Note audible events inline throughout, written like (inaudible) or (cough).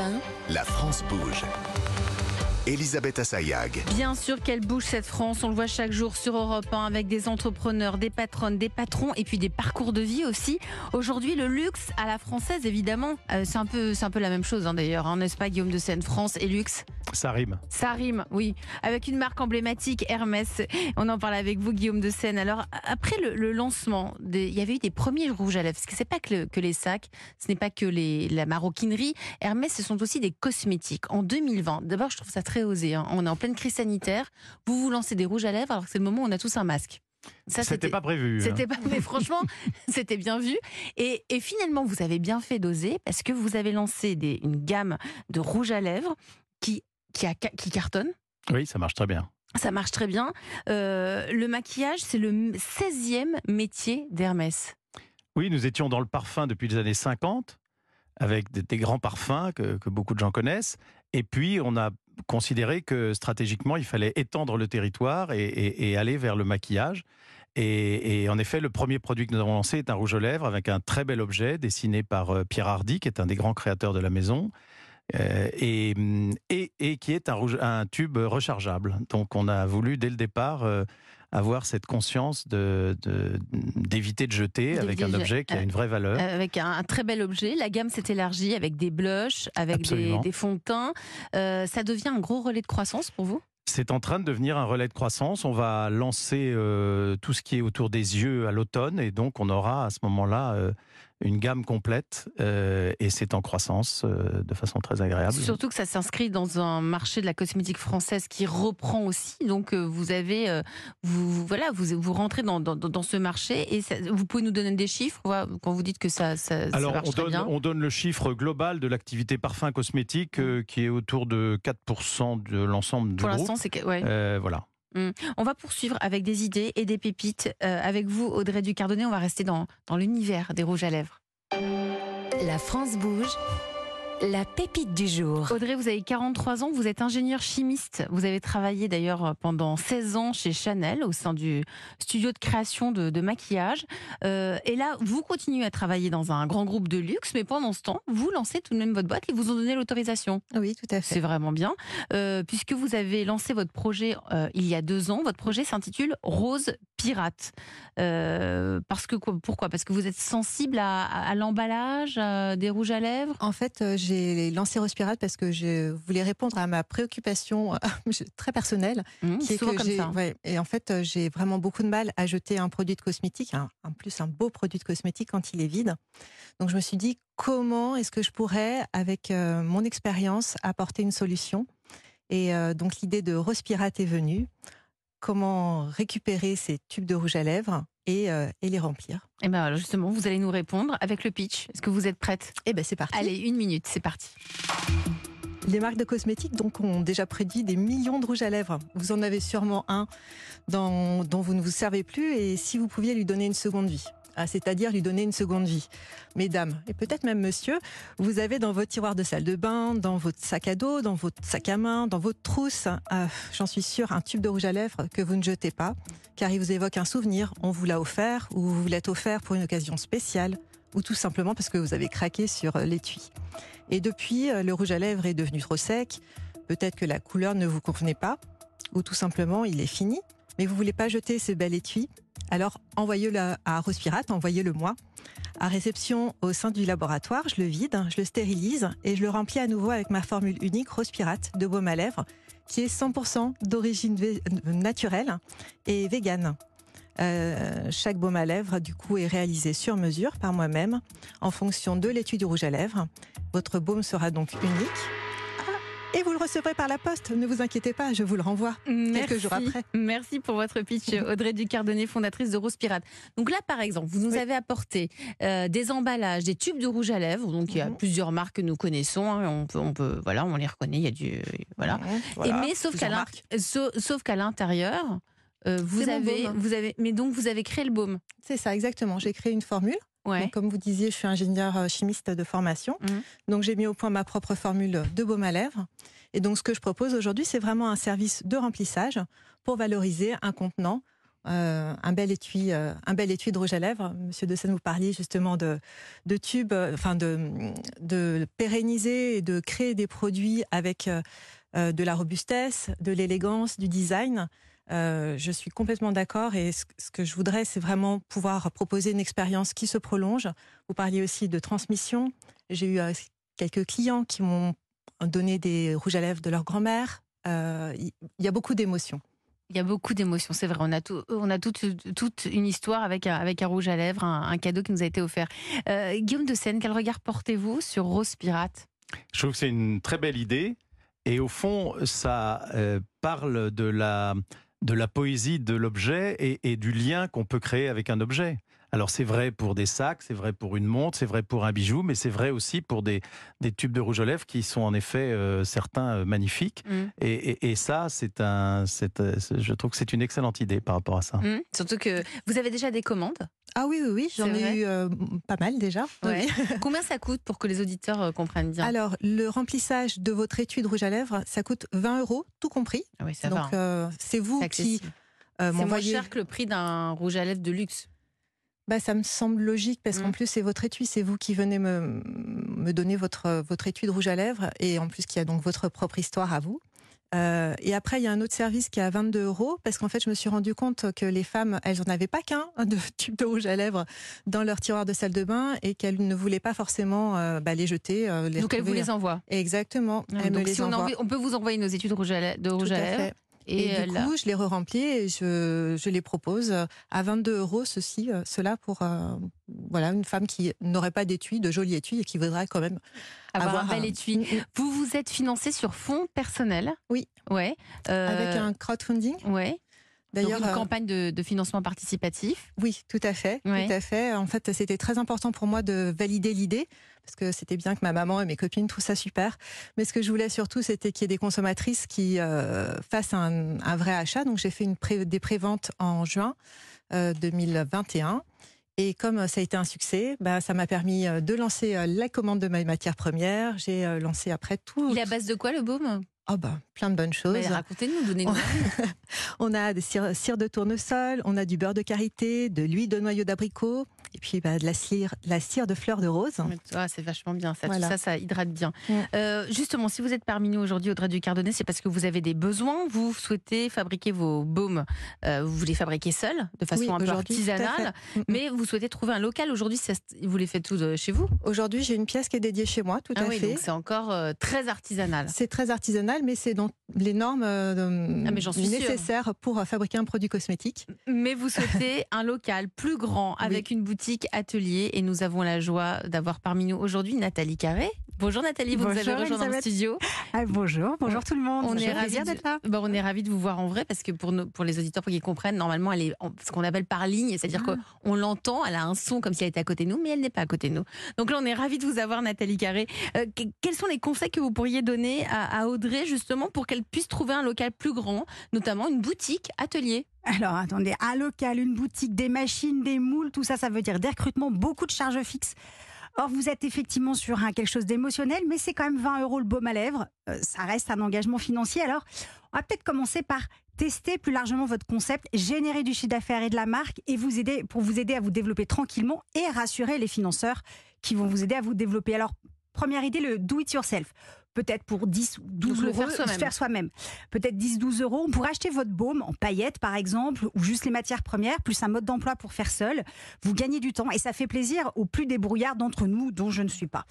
1. La France bouge. Elisabeth Assayag. Bien sûr qu'elle bouge cette France, on le voit chaque jour sur Europe 1 avec des entrepreneurs, des patronnes, des patrons et puis des parcours de vie aussi. Aujourd'hui, le luxe à la française, évidemment, euh, c'est un peu, c'est un peu la même chose hein, d'ailleurs, hein, n'est-ce pas Guillaume de Seine, France et luxe? Ça rime. Ça rime, oui, avec une marque emblématique, Hermès. On en parle avec vous, Guillaume de Seine. Alors, après le, le lancement, des- il y avait eu des premiers rouges à lèvres, parce que c'est pas que, le- que les sacs, ce n'est pas que les, la maroquinerie. Hermès, ce sont aussi des cosmétiques. En 2020, d'abord, je trouve ça très osé. hein. On est en pleine crise sanitaire. Vous vous lancez des rouges à lèvres alors que c'est le moment où on a tous un masque. Ça, C'était pas prévu. hein. c'était pas, mais franchement, (laughs) c'était bien vu. Et, et finalement, vous avez bien fait d'oser parce que vous avez lancé des, une gamme de rouges à lèvres qui, qui, a, qui cartonne. Oui, ça marche très bien. Ça marche très bien. Euh, le maquillage, c'est le 16e métier d'Hermès. Oui, nous étions dans le parfum depuis les années 50, avec des, des grands parfums que, que beaucoup de gens connaissent. Et puis, on a considéré que stratégiquement, il fallait étendre le territoire et, aller vers le maquillage. Et, en effet, le premier produit que nous avons lancé est un rouge aux lèvres avec un très bel objet dessiné par euh, Pierre Hardy, qui est un des grands créateurs de la maison. euh, et, qui est un tube rechargeable. Donc on a voulu dès le départ euh, avoir cette conscience de- d'éviter de, jeter avec un objet qui a euh, une vraie valeur. Euh, Avec un, un très bel objet. La gamme s'est élargie avec des blushs, avec des, fonds de teint. Euh, ça devient un gros relais de croissance pour vous? C'est en train de devenir un relais de croissance. On va lancer euh, tout ce qui est autour des yeux à l'automne et donc on aura à ce moment-là euh, une gamme complète euh, et c'est en croissance euh, de façon très agréable. Surtout que ça s'inscrit dans un marché de la cosmétique française qui reprend aussi. Donc euh, vous avez, euh, vous, vous- voilà, vous, vous rentrez dans, dans, dans ce marché et ça- vous pouvez nous donner des chiffres voilà, quand vous dites que ça, ça, ça Alors, marche on très donne, bien. on donne le chiffre global de l'activité parfum cosmétique euh, qui est autour de 4% de l'ensemble du Pour groupe. l'instant, c'est que, ouais. Euh, voilà. On va poursuivre avec des idées et des pépites. Euh, avec vous, Audrey Ducardonnet, on va rester dans, dans l'univers des rouges à lèvres. La France bouge. La pépite du jour. Audrey, vous avez 43 ans, vous êtes ingénieur chimiste. Vous avez travaillé d'ailleurs pendant 16 ans chez Chanel au sein du studio de création de, de maquillage. Euh, et là, vous continuez à travailler dans un grand groupe de luxe, mais pendant ce temps, vous lancez tout de même votre boîte et vous ont donné l'autorisation. Oui, tout à C'est fait. vraiment bien, euh, puisque vous avez lancé votre projet euh, il y a deux ans. Votre projet s'intitule Rose Pirate. Euh, parce que quoi- pourquoi? Parce que vous êtes sensible à, à- à l'emballage euh, des rouges à lèvres? En fait, euh, j'ai lancé Respirate parce que je voulais répondre à ma préoccupation (laughs) très personnelle, Mmh, qui est que comme ça. ouais, et en fait, euh, j'ai vraiment beaucoup de mal à jeter un produit de cosmétique, un- en plus un beau produit de cosmétique quand il est vide. Donc, je me suis dit comment est-ce que je pourrais, avec euh, mon expérience, apporter une solution? Et euh, donc, l'idée de Respirate est venue. Comment récupérer ces tubes de rouge à lèvres et, euh, et les remplir. Et ben alors, justement, vous allez nous répondre avec le pitch. Est-ce que vous êtes prête? Et ben c'est parti. Allez, une minute, c'est parti. Les marques de cosmétiques donc ont déjà produit des millions de rouges à lèvres. Vous en avez sûrement un dont vous ne vous servez plus et si vous pouviez lui donner une seconde vie. Ah, c'est-à-dire lui donner une seconde vie. Mesdames, et peut-être même monsieur, vous avez dans votre tiroir de salle de bain, dans votre sac à dos, dans votre sac à main, dans votre trousse, euh, j'en suis sûre, un tube de rouge à lèvres que vous ne jetez pas, car il vous évoque un souvenir, on vous l'a offert, ou vous l'êtes offert pour une occasion spéciale, ou tout simplement parce que vous avez craqué sur l'étui. Et depuis, euh, le rouge à lèvres est devenu trop sec. Peut-être que la couleur ne vous convenait pas, ou tout simplement il est fini. Mais vous voulez pas jeter ce bel étui Alors envoyez-le à Respirate, envoyez-le moi. À réception au sein du laboratoire, je le vide, je le stérilise et je le remplis à nouveau avec ma formule unique Respirate de baume à lèvres, qui est 100% d'origine vé- naturelle et végane. Euh, chaque baume à lèvres, du coup, est réalisé sur mesure par moi-même en fonction de l'étui du rouge à lèvres. Votre baume sera donc unique. Et vous le recevrez par la poste, ne vous inquiétez pas, je vous le renvoie quelques jours après. Merci pour votre pitch, Audrey Ducardonnet, fondatrice de Rose Pirate. Donc là, par exemple, vous nous Oui. avez apporté euh, des emballages, des tubes de rouge à lèvres. Donc il y a Mhm. plusieurs marques que nous connaissons. hein, on peut, on peut, voilà, on les reconnaît. Il y a du, voilà. Et mais sauf qu'à sauf l'intérieur, euh, vous avez, vous avez, mais donc vous avez créé le baume. C'est ça, exactement. J'ai créé une formule. Ouais. Donc, comme vous disiez, je suis ingénieur euh, chimiste de formation. Mhm. Donc, j'ai mis au point ma propre formule de baume à lèvres. Et donc, ce que je propose aujourd'hui, c'est vraiment un service de remplissage pour valoriser un contenant euh, un bel étui, euh, un bel étui de rouge à lèvres. Monsieur De Seine, vous parliez justement de, de tubes, enfin de, de pérenniser et de créer des produits avec euh, de la robustesse, de l'élégance, du design. Euh, je suis complètement d'accord et ce, ce que je voudrais, c'est vraiment pouvoir proposer une expérience qui se prolonge. Vous parliez aussi de transmission. J'ai eu euh, quelques clients qui m'ont donné des rouges à lèvres de leur grand-mère. Euh, Il y a beaucoup d'émotions. Il y a beaucoup d'émotions, c'est vrai. On a, tout, on a toute, toute une histoire avec un, avec un rouge à lèvres, un, un cadeau qui nous a été offert. Euh, Guillaume de Seine, quel regard portez-vous sur Rose Pirate? Je trouve que c'est une très belle idée. Et au fond, ça euh, parle de la, de la poésie de l'objet et, du lien qu'on peut créer avec un objet. Alors c'est vrai pour des sacs, c'est vrai pour une montre, c'est vrai pour un bijou, mais c'est vrai aussi pour des, des tubes de rouge à lèvres qui sont en effet euh, certains euh, magnifiques. Mm. Et, et- et ça, c'est un, c'est, euh, je trouve que c'est une excellente idée par rapport à ça. Hmm Surtout que vous avez déjà des commandes? Ah oui, oui, oui, j'en ai eu euh, pas mal déjà. Ouais. (laughs) Combien ça coûte pour que les auditeurs euh, comprennent bien? Alors, le remplissage de votre étui de rouge à lèvres, ça coûte 20 euros, tout compris. Ah oui, ça Donc, va. hein. euh, c'est vous C'est qui euh, C'est moins cher que le prix d'un rouge à lèvres de luxe. Bah, ça me semble logique parce Mm. qu'en plus, c'est votre étui, c'est vous qui venez me, me donner votre, votre étui de rouge à lèvres et en plus, qui a donc votre propre histoire à vous. Euh, et après, il y a un autre service qui est à 22 euros parce qu'en fait, je me suis rendu compte que les femmes, elles n'en avaient pas qu'un (laughs) de tube de rouge à lèvres dans leur tiroir de salle de bain et qu'elles ne voulaient pas forcément euh, bah, les jeter. euh, les Donc elle vous les envoie. Exactement. Ah, elles donc les si on, envoient. on peut vous envoyer nos études de rouge à lèvres. Et, Et, euh, du là- coup, je les re-remplis et je, je les propose à 22 euros, ceci, euh, cela pour euh, voilà, une femme qui n'aurait pas d'étui, de joli étui et qui voudrait quand même avoir, avoir un bel étui. Mm, mm. Vous vous êtes financé sur fonds personnels Oui. Ouais. Euh, Avec un crowdfunding. Ouais. D'ailleurs, une euh, campagne de, de financement participatif. oui, tout à fait, Ouais. tout à fait. En fait, c'était très important pour moi de valider l'idée parce que c'était bien que ma maman et mes copines trouvent ça super. Mais ce que je voulais surtout, c'était qu'il y ait des consommatrices qui euh, fassent un, un vrai achat. Donc, j'ai fait une pré- des préventes en juin euh, 2021. Et comme ça a été un succès, bah, ça m'a permis euh, de lancer euh, la commande de ma matière première. J'ai euh, lancé après tout. Il est à base de quoi le baume? Oh bah, plein de bonnes choses. Bah, Racontez-nous, donnez-nous. (laughs) On a des cires, cires de tournesol, on a du beurre de karité, de l'huile de noyau d'abricot, et puis bah, de la cire, la cire de fleur de rose. Ah, c'est vachement bien, ça, Voilà. tout ça, ça hydrate bien. Mm. Euh, justement, si vous êtes parmi nous aujourd'hui, Audrey du Cardonnet, c'est parce que vous avez des besoins, vous souhaitez fabriquer vos baumes, euh, vous les fabriquez seul, de façon Oui, un peu artisanale, mais vous souhaitez trouver un local. Aujourd'hui, ça- vous les faites tout de chez vous? Aujourd'hui, j'ai une pièce qui est dédiée chez moi, tout Ah à oui, fait. c'est encore euh, très artisanal. C'est très artisanal, mais c'est dans les normes euh, Ah, mais sûre. nécessaires pour euh, fabriquer un produit cosmétique. Mais vous souhaitez (laughs) un local plus grand avec une boutique atelier et nous avons la joie d'avoir parmi nous aujourd'hui Nathalie Carré. Bonjour Nathalie, vous nous Bonjour, avez rejoint dans le studio. Ah, bonjour, bonjour tout le monde. On est de- d'être là. Bah, on est ravis de vous voir en vrai parce que pour, nos- pour les auditeurs, pour qu'ils comprennent, normalement, elle est en- ce qu'on appelle par ligne, c'est-à-dire Ah. qu'on l'entend, elle a un son comme si elle était à côté de nous, mais elle n'est pas à côté de nous. Donc là, on est ravis de vous avoir, Nathalie Carré. Euh, que- quels sont les conseils que vous pourriez donner à, à Audrey justement pour qu'elle puisse trouver un local plus grand, notamment une boutique, atelier? Alors attendez, un local, une boutique, des machines, des moules, tout ça, ça veut dire des recrutements, beaucoup de charges fixes. Or, vous êtes effectivement sur quelque chose d'émotionnel, mais c'est quand même 20 euros le baume à lèvres. Euh, ça reste un engagement financier. Alors, on va peut-être commencer par tester plus largement votre concept, générer du chiffre d'affaires et de la marque, et vous aider pour vous aider à vous développer tranquillement et rassurer les financeurs qui vont vous aider à vous développer. Alors, première idée, le do it yourself. Peut-être pour 10 ou 12 Donc, le euros, faire soi-même. Peut-être 10-12 euros. On pourrait acheter votre baume en paillettes, par exemple, ou juste les matières premières, plus un mode d'emploi pour faire seul. Vous gagnez du temps et ça fait plaisir aux plus débrouillards d'entre nous, dont je ne suis pas.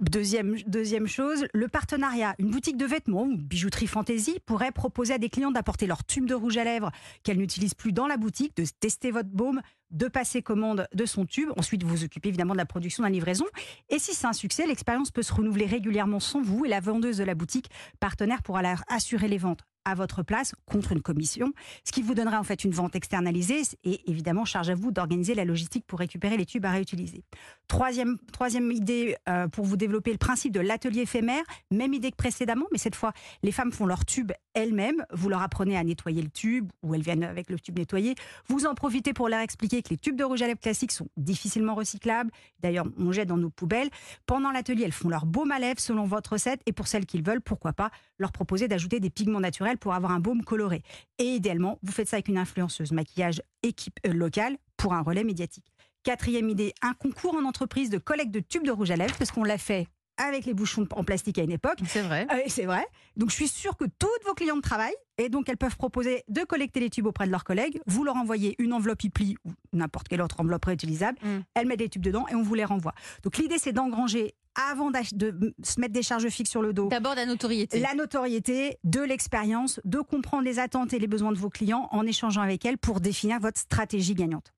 Deuxième, deuxième chose, le partenariat. Une boutique de vêtements ou bijouterie fantaisie pourrait proposer à des clients d'apporter leur tube de rouge à lèvres qu'elles n'utilisent plus dans la boutique, de tester votre baume, de passer commande de son tube. Ensuite, vous vous occupez évidemment de la production, de la livraison. Et si c'est un succès, l'expérience peut se renouveler régulièrement sans vous et la vendeuse de la boutique partenaire pourra assurer les ventes à votre place contre une commission, ce qui vous donnera en fait une vente externalisée et évidemment charge à vous d'organiser la logistique pour récupérer les tubes à réutiliser. Troisième, troisième idée euh, pour vous développer le principe de l'atelier éphémère, même idée que précédemment, mais cette fois les femmes font leur tube elles-mêmes, vous leur apprenez à nettoyer le tube ou elles viennent avec le tube nettoyé, vous en profitez pour leur expliquer que les tubes de rouge à lèvres classiques sont difficilement recyclables, d'ailleurs on jette dans nos poubelles. Pendant l'atelier, elles font leur baume à lèvres selon votre recette et pour celles qui le veulent, pourquoi pas leur proposer d'ajouter des pigments naturels pour avoir un baume coloré. Et idéalement, vous faites ça avec une influenceuse maquillage équipe euh, locale pour un relais médiatique. Quatrième idée, un concours en entreprise de collecte de tubes de rouge à lèvres, parce qu'on l'a fait avec les bouchons en plastique à une époque. C'est vrai. Euh, c'est vrai. Donc je suis sûre que toutes vos clientes travaillent et donc elles peuvent proposer de collecter les tubes auprès de leurs collègues. Vous leur envoyez une enveloppe e ou n'importe quelle autre enveloppe réutilisable. Mm. Elles mettent des tubes dedans et on vous les renvoie. Donc l'idée c'est d'engranger avant de se mettre des charges fixes sur le dos. D'abord la notoriété. La notoriété, de l'expérience, de comprendre les attentes et les besoins de vos clients en échangeant avec elles pour définir votre stratégie gagnante.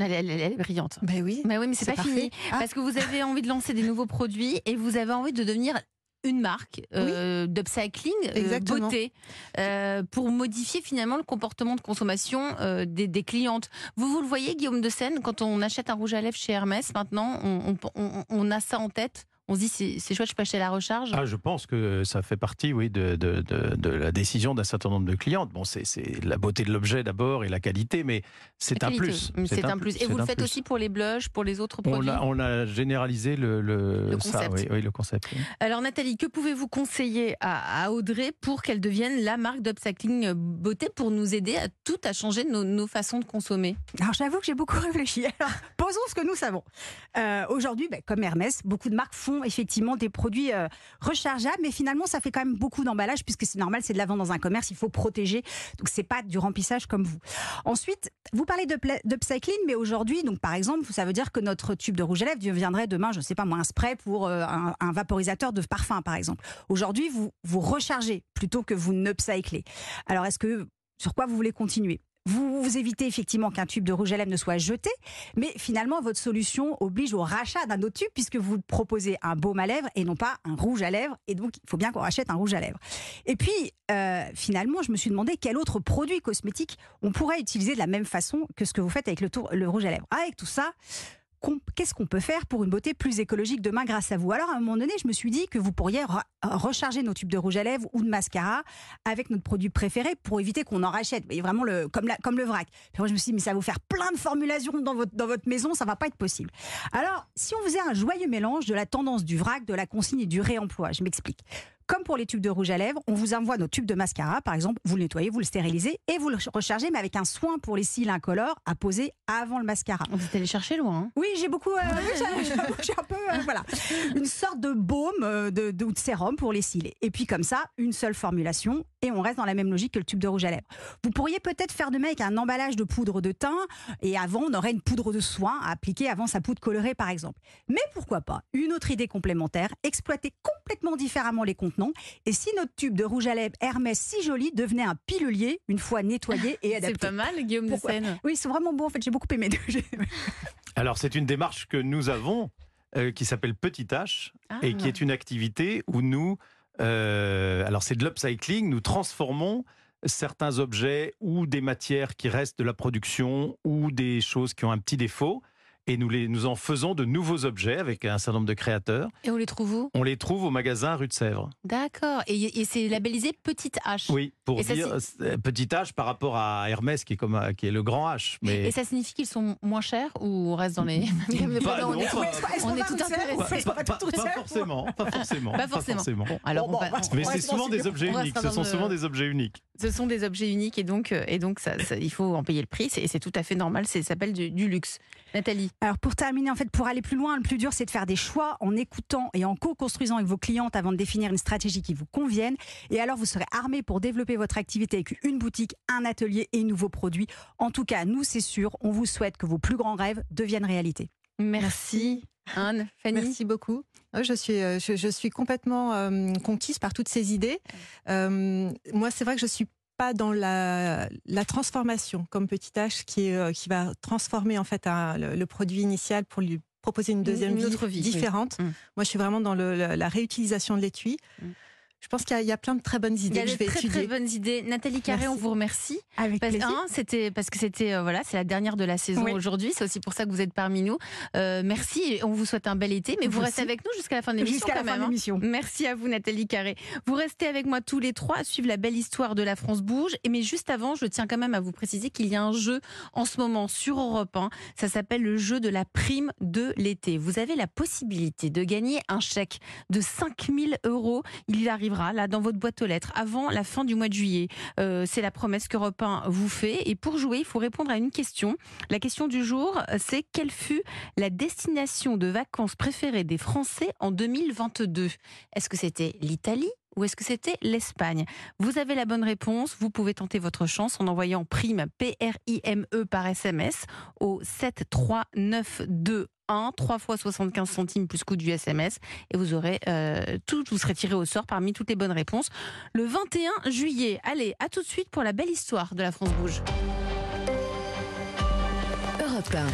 Elle, elle- elle est brillante. Ben oui. Mais oui, mais c'est pas parfait. fini. Ah. Parce que vous avez envie de lancer des nouveaux produits et vous avez envie de devenir une marque euh, d'upcycling, euh, beauté, euh, pour modifier finalement le comportement de consommation euh, des, des clientes. Vous, vous le voyez, Guillaume de Seine, quand on achète un rouge à lèvres chez Hermès, maintenant, on, on- on- on a ça en tête. On se dit, c'est c'est chouette, je peux acheter la recharge. Ah, je pense que ça fait partie, oui, de, de, de, de la décision d'un certain nombre de clientes. Bon, c'est c'est la beauté de l'objet d'abord et la qualité, mais c'est un plus. C'est un plus. Et vous le faites plus. aussi pour les blushs, pour les autres On produits a, on a généralisé le, le, Le ça, concept. oui, oui, le concept. oui. Alors Nathalie, que pouvez-vous conseiller à, à Audrey pour qu'elle devienne la marque d'upcycling beauté pour nous aider à tout à changer nos, nos façons de consommer? Alors j'avoue que j'ai beaucoup (laughs) réfléchi. Alors posons ce que nous savons. Euh, Aujourd'hui, ben, comme Hermès, beaucoup de marques font effectivement des produits euh, rechargeables, mais finalement ça fait quand même beaucoup d'emballage puisque c'est normal, c'est de la vente dans un commerce, il faut protéger. Donc c'est pas du remplissage comme vous. Ensuite, vous parlez de pla- d'upcycling, mais aujourd'hui, donc par exemple, ça veut dire que notre tube de rouge à lèvres deviendrait demain, je sais pas moi, un spray pour euh, un, vaporisateur de parfum par exemple. Aujourd'hui, vous vous rechargez plutôt que vous n'upcyclez. Alors est-ce que sur quoi vous voulez continuer? Vous, évitez effectivement qu'un tube de rouge à lèvres ne soit jeté, mais finalement, votre solution oblige au rachat d'un autre tube puisque vous proposez un baume à lèvres et non pas un rouge à lèvres. Et donc, il faut bien qu'on rachète un rouge à lèvres. Et puis, euh, finalement, je me suis demandé quel autre produit cosmétique on pourrait utiliser de la même façon que ce que vous faites avec le, le rouge à lèvres. Avec tout ça, qu'est-ce qu'on peut faire pour une beauté plus écologique demain grâce à vous? Alors, à un moment donné, je me suis dit que vous pourriez re- recharger nos tubes de rouge à lèvres ou de mascara avec notre produit préféré pour éviter qu'on en rachète. Voyez, vraiment le, comme, le vrac. Moi, je me suis dit, mais ça va vous faire plein de formulations dans votre, dans votre maison, ça va pas être possible. Alors, si on faisait un joyeux mélange de la tendance du vrac, de la consigne et du réemploi, je m'explique. Comme pour les tubes de rouge à lèvres, on vous envoie nos tubes de mascara, par exemple, vous le nettoyez, vous le stérilisez et vous le rechargez, mais avec un soin pour les cils incolores à poser avant le mascara. On est allé chercher loin. hein. Oui, j'ai beaucoup. euh, oui, j'ai- que j'ai un peu. euh, voilà. Une sorte de baume euh, de, de- ou de sérum pour les cils. Et puis, comme ça, une seule formulation. Et on reste dans la même logique que le tube de rouge à lèvres. Vous pourriez peut-être faire de même avec un emballage de poudre de teint. Et avant, on aurait une poudre de soin à appliquer avant sa poudre colorée, par exemple. Mais pourquoi pas Une autre idée complémentaire exploiter complètement différemment les Et si notre tube de rouge à lèvres Hermès si joli devenait un pilulier une fois nettoyé et (laughs) adapté C'est pas mal, Guillaume Pourquoi de Seine. Oui, ils sont vraiment beaux. En fait, j'ai beaucoup aimé. (laughs) Alors, c'est une démarche que nous avons euh, qui s'appelle Petit H et Ah. qui est une activité où nous, euh, alors c'est de l'upcycling, nous transformons certains objets ou des matières qui restent de la production ou des choses qui ont un petit défaut et nous, les, nous en faisons de nouveaux objets avec un certain nombre de créateurs. Et on les trouve où? On les trouve au magasin rue de Sèvres. D'accord. Et, et c'est labellisé petite H. Oui, pour Et ça, dire euh, petit H par rapport à Hermès qui est, comme, un- qui est le grand H. Mais Et ça signifie qu'ils sont moins chers ou on reste dans les. (laughs) Pas- on non, est, pas- on est tout intéressé. pas, pas- pas- pas forcément, pas forcément. Pas forcément. Bon, alors Bon, on va- bon, on Mais c'est souvent des objets on uniques. Ce sont le- souvent des objets uniques. Ce sont des objets uniques et donc, euh, et donc ça, ça- il faut en payer le prix. Et c'est tout à fait normal. Ça s'appelle du, du luxe. Nathalie. Alors pour terminer, en fait, pour aller plus loin, le plus dur, c'est de faire des choix en écoutant et en co-construisant avec vos clientes avant de définir une stratégie qui vous convienne. Et alors, vous serez armé pour développer votre activité avec une boutique, un atelier et nouveaux produits. En tout cas, nous, c'est sûr, on vous souhaite que vos plus grands rêves deviennent réalité. Merci. Anne, (laughs) Fanny. Merci beaucoup. Ouais, Je suis, euh, je, je suis complètement euh, conquise par toutes ces idées. Euh, moi, c'est vrai que je suis pas dans la, la transformation comme Petit H qui, est, euh, qui va transformer en fait un- le, le produit initial pour lui proposer une deuxième Une vie, différente. Mm. Moi, je suis vraiment dans le- la, la réutilisation de l'étui. Mm. Je pense qu'il y, a- il y a plein de très bonnes Il y idées a que je vais très étudier. très bonnes idées. Nathalie Carré, Merci. on vous remercie. Avec Parce, plaisir. hein, c'était parce que c'était euh, voilà, c'est la dernière de la saison Oui. aujourd'hui. C'est aussi pour ça que vous êtes parmi nous. Euh, merci. et On vous souhaite un bel été, mais vous, Vous restez avec nous jusqu'à la fin de l'émission. Jusqu'à la fin de hein. l'émission. Merci à vous, Nathalie Carré. Vous restez avec moi tous les trois à suivre la belle histoire de la France bouge. Et mais juste avant, je tiens quand même à vous préciser qu'il y a un jeu en ce moment sur Europe 1. Ça s'appelle le jeu de la prime de l'été. Vous avez la possibilité de gagner un chèque de 5000 euros. Il arrivera là dans votre boîte aux lettres avant la fin du mois de juillet. Euh, c'est la promesse qu'Europe 1 vous fait. Et pour jouer, il faut répondre à une question. La question du jour, c'est quelle fut la destination de vacances préférée des Français en 2022 Est-ce que c'était l'Italie ou est-ce que c'était l'Espagne? Vous avez la bonne réponse. Vous pouvez tenter votre chance en envoyant prime P-R-I-M-E par SMS au 73921 3 fois 75 centimes plus coût du SMS et vous aurez euh, tout, vous serez tiré au sort parmi toutes les bonnes réponses le 21 juillet. Allez, à tout de suite pour la belle histoire de la France Rouge. Europe 1.